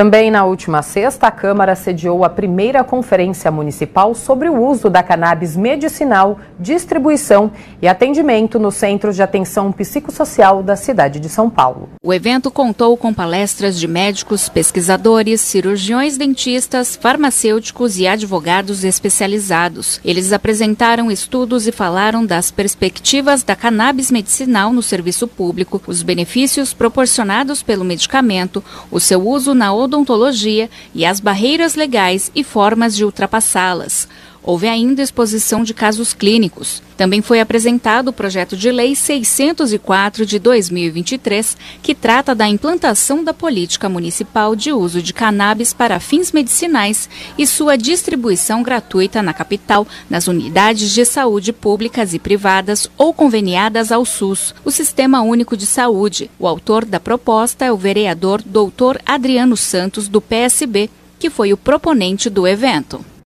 Também na última sexta, a Câmara sediou a primeira conferência municipal sobre o uso da cannabis medicinal, distribuição e atendimento nos centros de atenção psicossocial da cidade de São Paulo. O evento contou com palestras de médicos, pesquisadores, cirurgiões dentistas, farmacêuticos e advogados especializados. Eles apresentaram estudos e falaram das perspectivas da cannabis medicinal no serviço público, os benefícios proporcionados pelo medicamento, o seu uso na odontologia e as barreiras legais e formas de ultrapassá-las. Houve ainda exposição de casos clínicos. Também foi apresentado o projeto de lei 604 de 2023, que trata da implantação da política municipal de uso de cannabis para fins medicinais e sua distribuição gratuita na capital, nas unidades de saúde públicas e privadas ou conveniadas ao SUS, o Sistema Único de Saúde. O autor da proposta é o vereador Dr. Adriano Santos, do PSB, que foi o proponente do evento.